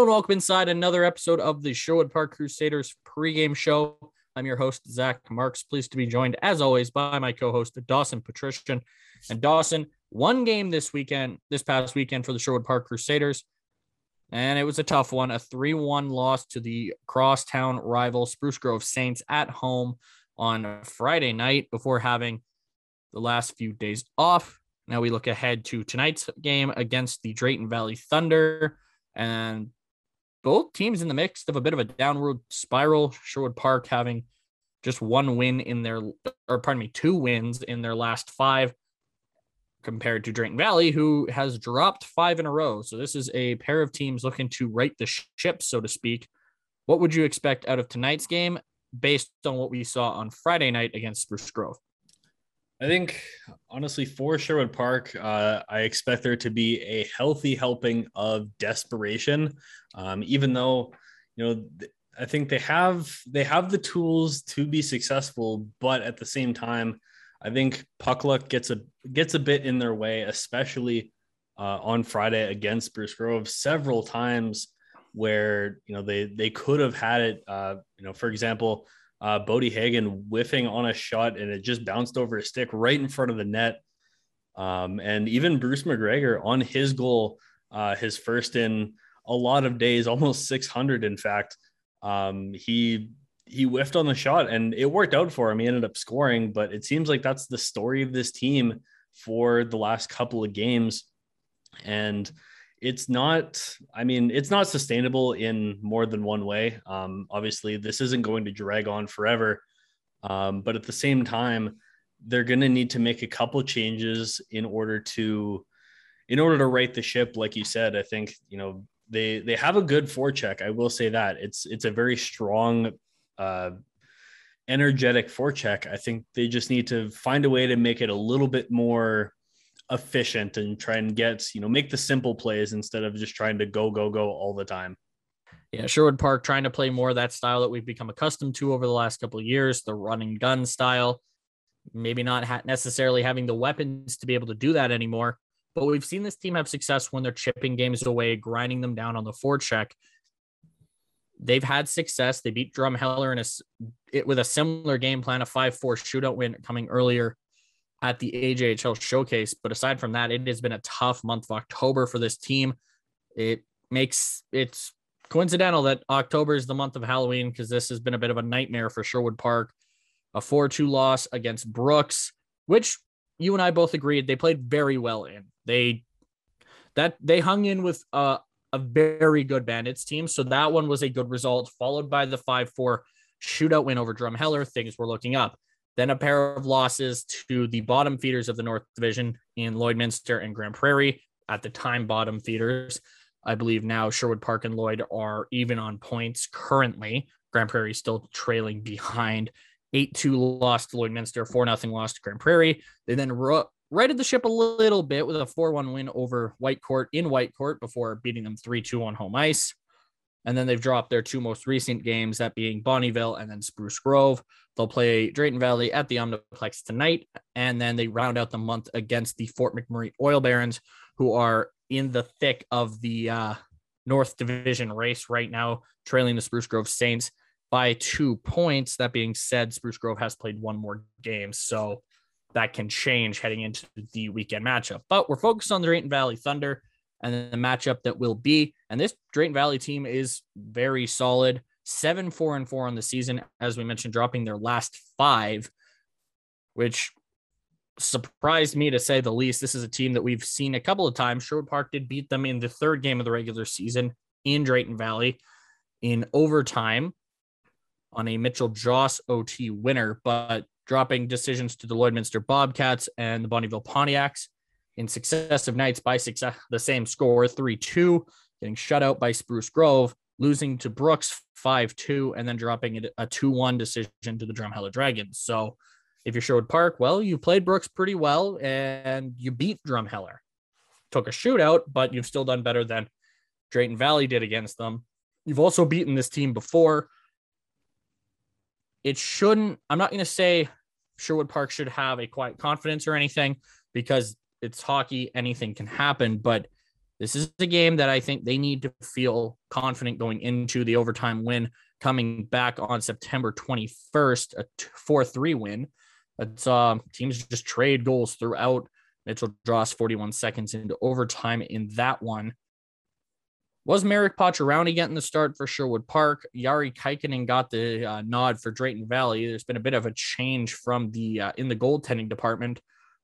And welcome inside another episode of the Sherwood Park Crusaders pregame show. I'm your host, Zach Marks. Pleased to be joined, as always, by my co host, Dawson Patrician. And Dawson, one game this weekend, this past weekend for the Sherwood Park Crusaders. And it was a tough one, a 3 1 loss to the crosstown rival Spruce Grove Saints at home on Friday night before having the last few days off. Now we look ahead to tonight's game against the Drayton Valley Thunder. And both teams in the mix of a bit of a downward spiral. Sherwood Park having just one win in their, or pardon me, two wins in their last five, compared to Drayton Valley, who has dropped five in a row. So this is a pair of teams looking to right the ship, so to speak. What would you expect out of tonight's game based on what we saw on Friday night against Spruce Grove? I think honestly for Sherwood Park, uh, I expect there to be a healthy helping of desperation. Um, even though, you know, I think they have they have the tools to be successful, but at the same time, I think puck luck gets a gets a bit in their way, especially uh, on Friday against Spruce Grove several times where you know they they could have had it. Uh, you know, for example uh, Bodie Hagan whiffing on a shot and it just bounced over a stick right in front of the net. Um, and even Bruce McGregor on his goal, uh, his first in a lot of days, almost 600, in fact, um, he he whiffed on the shot and it worked out for him. He ended up scoring, but it seems like that's the story of this team for the last couple of games. And it's not i mean it's not sustainable in more than one way. Um, obviously this isn't going to drag on forever. Um, but at the same time they're going to need to make a couple changes in order to in order to right the ship like you said. I think you know they they have a good forecheck i will say that. It's it's a very strong uh energetic forecheck. I think they just need to find a way to make it a little bit more efficient and try and get, you know, make the simple plays instead of just trying to go, go, go all the time. Yeah, Sherwood Park trying to play more of that style that we've become accustomed to over the last couple of years, the running gun style. Maybe not ha- necessarily having the weapons to be able to do that anymore, but we've seen this team have success when they're chipping games away, grinding them down on the forecheck. They've had success. They beat Drumheller in a it, with a similar game plan, a 5-4 shootout win coming earlier at the AJHL showcase. But aside from that, it has been a tough month of October for this team. It makes it's coincidental that October is the month of Halloween because this has been a bit of a nightmare for Sherwood Park. A 4 2 loss against Brooks, which you and I both agreed they played very well in. They that they hung in with a, a very good Bandits team. So that one was a good result, followed by the 5 4 shootout win over Drumheller. Things were looking up. Then a pair of losses to the bottom feeders of the North Division in Lloydminster and Grande Prairie, at the time bottom feeders. I believe now Sherwood Park and Lloyd are even on points currently. Grande Prairie still trailing behind. 8 2 loss to Lloydminster, 4 0 loss to Grande Prairie. They then righted the ship a little bit with a 4 1 win over Whitecourt in Whitecourt before beating them 3 2 on home ice. And then they've dropped their two most recent games, that being Bonnyville and then Spruce Grove. They'll play Drayton Valley at the Omniplex tonight. And then they round out the month against the Fort McMurray Oil Barons, who are in the thick of the uh, North Division race right now, trailing the Spruce Grove Saints by two points. That being said, Spruce Grove has played one more game. So that can change heading into the weekend matchup. But we're focused on the Drayton Valley Thunder and the matchup that will be. And this Drayton Valley team is very solid. Seven, four, and four on the season, as we mentioned, dropping their last five, which surprised me to say the least. This is a team that we've seen a couple of times. Sherwood Park did beat them in the third game of the regular season in Drayton Valley in overtime on a Mitchell Joss OT winner, but dropping decisions to the Lloydminster Bobcats and the Bonnyville Pontiacs in successive nights by success, the same score 3 2, getting shut out by Spruce Grove, losing to Brooks 5 2, and then dropping a 2 1 decision to the Drumheller Dragons. So if you're Sherwood Park, well, you played Brooks pretty well and you beat Drumheller. Took a shootout, but you've still done better than Drayton Valley did against them. You've also beaten this team before. It shouldn't, I'm not going to say Sherwood Park should have a quiet confidence or anything because it's hockey, anything can happen. But This is a game that I think they need to feel confident going into the overtime win coming back on September 21st, a 4 3 win. It's uh, teams just trade goals throughout. Mitchell draws 41 seconds into overtime in that one. Was Marek Pacioretty getting the start for Sherwood Park? Yari Kaikkonen got the uh, nod for Drayton Valley. There's been a bit of a change from the uh, in the goaltending department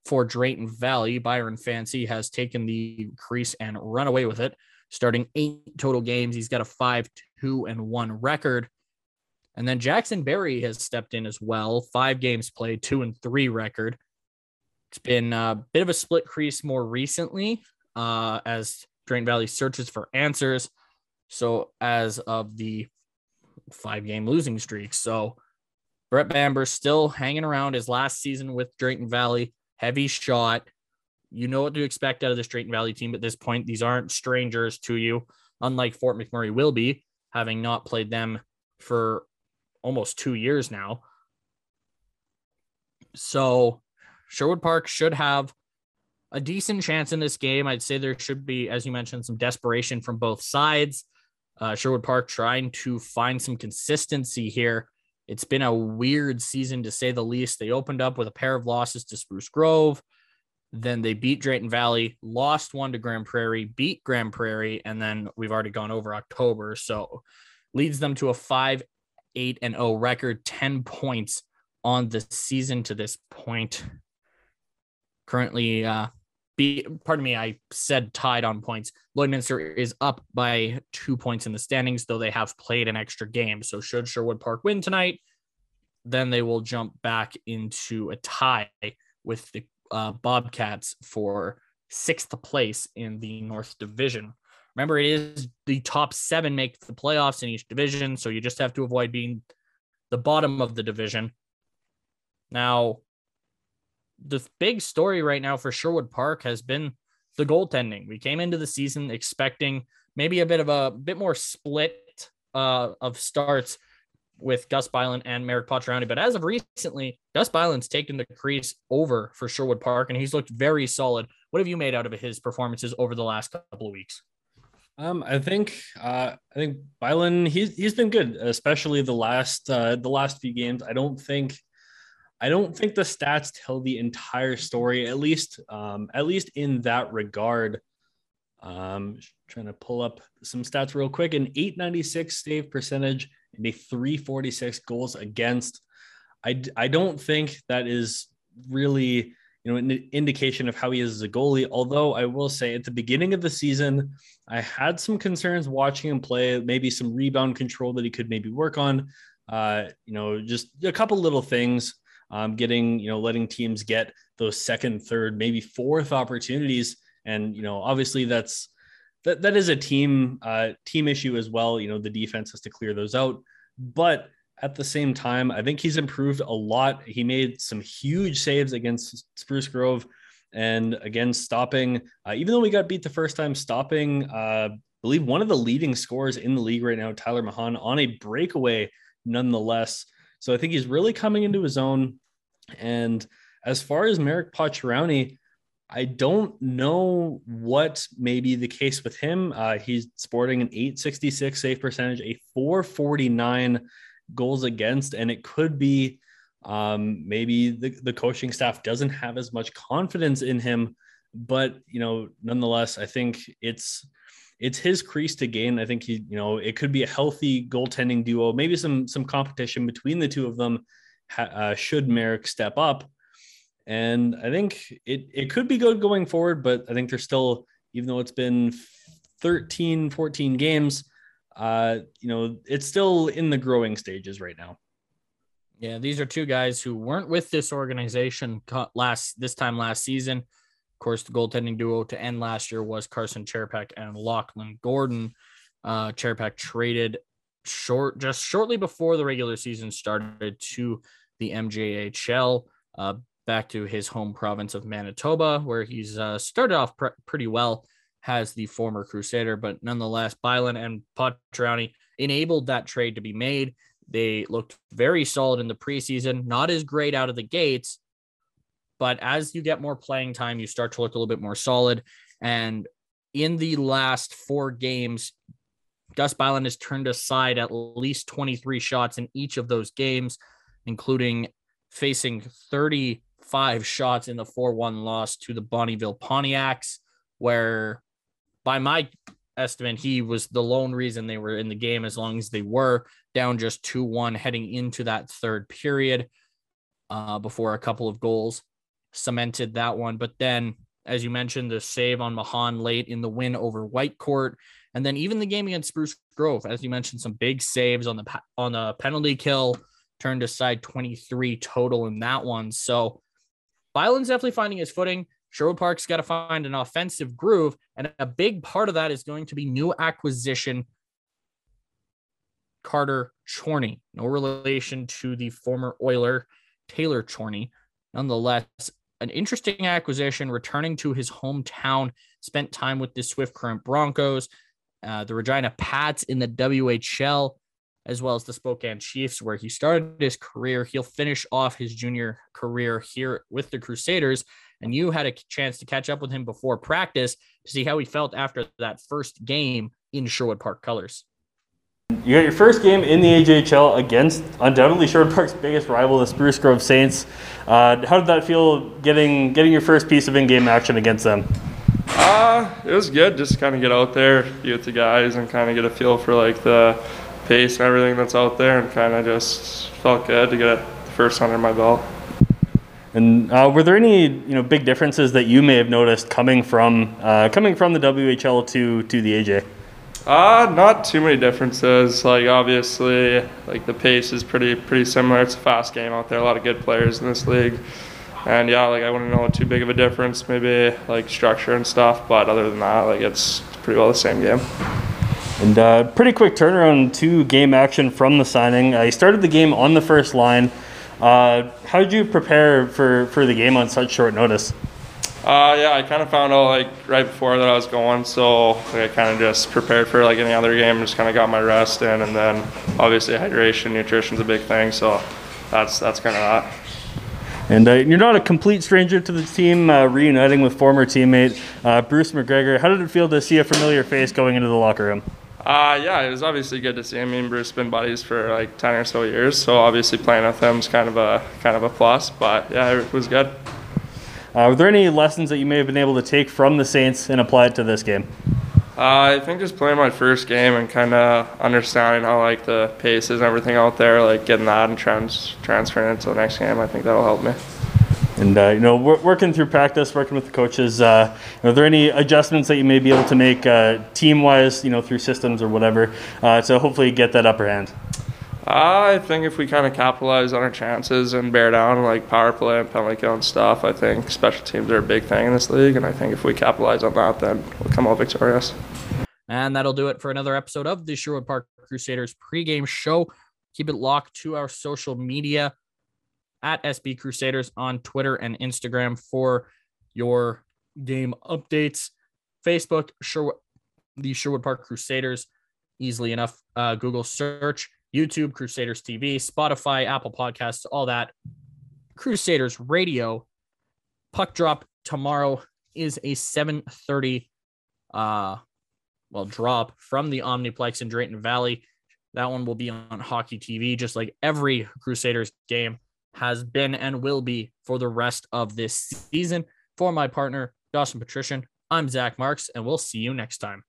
for Drayton Valley. Byron Fancy has taken the crease and run away with it, starting eight total games. He's got a five, two, and one record. And then Jackson Berry has stepped in as well. Five games played, two and three record. It's been a bit of a split crease more recently uh, as Drayton Valley searches for answers. So as of the five game losing streak. So Brett Bamber still hanging around his last season with Drayton Valley, heavy shot. You know what to expect out of this Drayton Valley team at this point. These aren't strangers to you, unlike Fort McMurray will be, having not played them for almost two years now. So Sherwood Park should have a decent chance in this game. I'd say there should be, as you mentioned, some desperation from both sides. Uh, Sherwood Park trying to find some consistency here. It's been a weird season to say the least. They opened up with a pair of losses to Spruce Grove. Then they beat Drayton Valley, lost one to Grande Prairie, beat Grande Prairie, and then we've already gone over October. So leads them to a 5 8 and 0 record, 10 points on the season to this point. Currently, uh, be pardon me, I said tied on points. Lloydminster is up by two points in the standings, though they have played an extra game. So should Sherwood Park win tonight, then they will jump back into a tie with the uh, Bobcats for sixth place in the North Division. Remember, it is the top seven make the playoffs in each division, so you just have to avoid being the bottom of the division. Now, the big story right now for Sherwood Park has been the goaltending. We came into the season expecting maybe a bit of a bit more split uh, of starts with Gus Byland and Merrick Pacioretty. But as of recently, Gus Byland's taken the crease over for Sherwood Park, and he's looked very solid. What have you made out of his performances over the last couple of weeks? Um, I think uh, I think Byland he's he's been good, especially the last uh, the last few games. I don't think I don't think the stats tell the entire story, at least um, at least in that regard. Um, trying to pull up some stats real quick: an 896 save percentage and a 346 goals against. I I don't think that is really you know an indication of how he is as a goalie. Although I will say at the beginning of the season, I had some concerns watching him play. Maybe some rebound control that he could maybe work on. Uh, you know, just a couple little things um, getting, you know, letting teams get those second, third, maybe fourth opportunities. And, you know, obviously that's, that, that is a team, uh, team issue as well. You know, the defense has to clear those out, but at the same time, I think he's improved a lot. He made some huge saves against Spruce Grove and again, stopping, uh, even though we got beat the first time, stopping, uh, I believe one of the leading scorers in the league right now, Tyler Mahan, on a breakaway, nonetheless. So I think he's really coming into his own. And as far as Merrick Pacioretty, I don't know what may be the case with him. Uh, he's sporting an 866 save percentage, a 449 goals against, and it could be um, maybe the, the coaching staff doesn't have as much confidence in him. But you know, nonetheless, I think it's it's his crease to gain. I think he, you know, it could be a healthy goaltending duo, maybe some some competition between the two of them. Uh, should Merrick step up, and I think it it could be good going forward. But I think there's still, even though it's been 13, 14 games, uh, you know, it's still in the growing stages right now. Yeah, these are two guys who weren't with this organization last this time last season. Of course, the goaltending duo to end last year was Carson Cherpek and Lachlan Gordon. Uh, Cherpek traded short just shortly before the regular season started to the MJHL, uh, back to his home province of Manitoba, where he's uh, started off pr- pretty well. Has the former Crusader, but nonetheless, Byland and Pacioretty enabled that trade to be made. They looked very solid in the preseason, not as great out of the gates, but as you get more playing time, you start to look a little bit more solid. And in the last four games, Gus Byland has turned aside at least 23 shots in each of those games, including facing 35 shots in the 4 1 loss to the Bonnyville Pontiacs, where by my estimate, he was the lone reason they were in the game as long as they were down just 2 1 heading into that third period uh, before a couple of goals cemented that one. But then, as you mentioned, the save on Mahan late in the win over Whitecourt. And then even the game against Spruce Grove, as you mentioned, some big saves on the on the penalty kill, turned aside 23 total in that one. So Byland's definitely finding his footing. Sherwood Park's got to find an offensive groove, and a big part of that is going to be new acquisition Carter Chorney. No relation to the former Oiler Taylor Chorney. Nonetheless, an interesting acquisition returning to his hometown, spent time with the Swift Current Broncos, uh, the Regina Pats in the WHL, as well as the Spokane Chiefs, where he started his career. He'll finish off his junior career here with the Crusaders. And you had a chance to catch up with him before practice to see how he felt after that first game in Sherwood Park colors. You got your first game in the AJHL against undoubtedly Sherwood Park's biggest rival, the Spruce Grove Saints. Uh, how did that feel getting getting your first piece of in-game action against them? Uh, it was good. Just kind of get out there, be with the guys, and kind of get a feel for like the pace and everything that's out there, and kind of just felt good to get the first under my belt. And uh, were there any you know big differences that you may have noticed coming from uh, coming from the WHL to to the AJ? Uh, not too many differences. Like obviously, like the pace is pretty pretty similar. It's a fast game out there. A lot of good players in this league. And yeah, like I wouldn't know too big of a difference, maybe like structure and stuff. But other than that, like it's pretty well the same game. And uh, pretty quick turnaround to game action from the signing. Uh, started the game on the first line. Uh, how did you prepare for, for the game on such short notice? Uh, yeah, I kind of found out like right before that I was going, so like, I kind of just prepared for like any other game, just kind of got my rest in, and then obviously hydration, nutrition's a big thing, so that's that's kind of that. And uh, you're not a complete stranger to the team, uh, reuniting with former teammate uh, Bruce McGregor. How did it feel to see a familiar face going into the locker room? Uh, yeah, it was obviously good to see him. Me and Bruce been buddies for like ten or so years, so obviously playing with him is kind of a kind of a plus. But yeah, it was good. Uh, were there any lessons that you may have been able to take from the Saints and apply it to this game? Uh, I think just playing my first game and kind of understanding how like the pace is and everything out there, like getting that and trans- transferring it to the next game, I think that'll help me. And uh, you know, working through practice, working with the coaches, uh, are there any adjustments that you may be able to make uh, team-wise, you know, through systems or whatever, uh, to hopefully get that upper hand? I think if we kind of capitalize on our chances and bear down like power play and penalty kill and stuff, I think special teams are a big thing in this league, and I think if we capitalize on that, then we'll come out victorious. And that'll do it for another episode of the Sherwood Park Crusaders pregame show. Keep it locked to our social media at SP Crusaders on Twitter and Instagram for your game updates. Facebook, Sherwood, the Sherwood Park Crusaders, easily enough. Uh, Google search YouTube, Crusaders TV, Spotify, Apple Podcasts, all that. Crusaders Radio. Puck drop tomorrow is a 7:30 uh well drop from the Omniplex in Drayton Valley. That one will be on Hockey TV just like every Crusaders game has been and will be for the rest of this season. For my partner, Dawson Patrician, I'm Zach Marks, and we'll see you next time.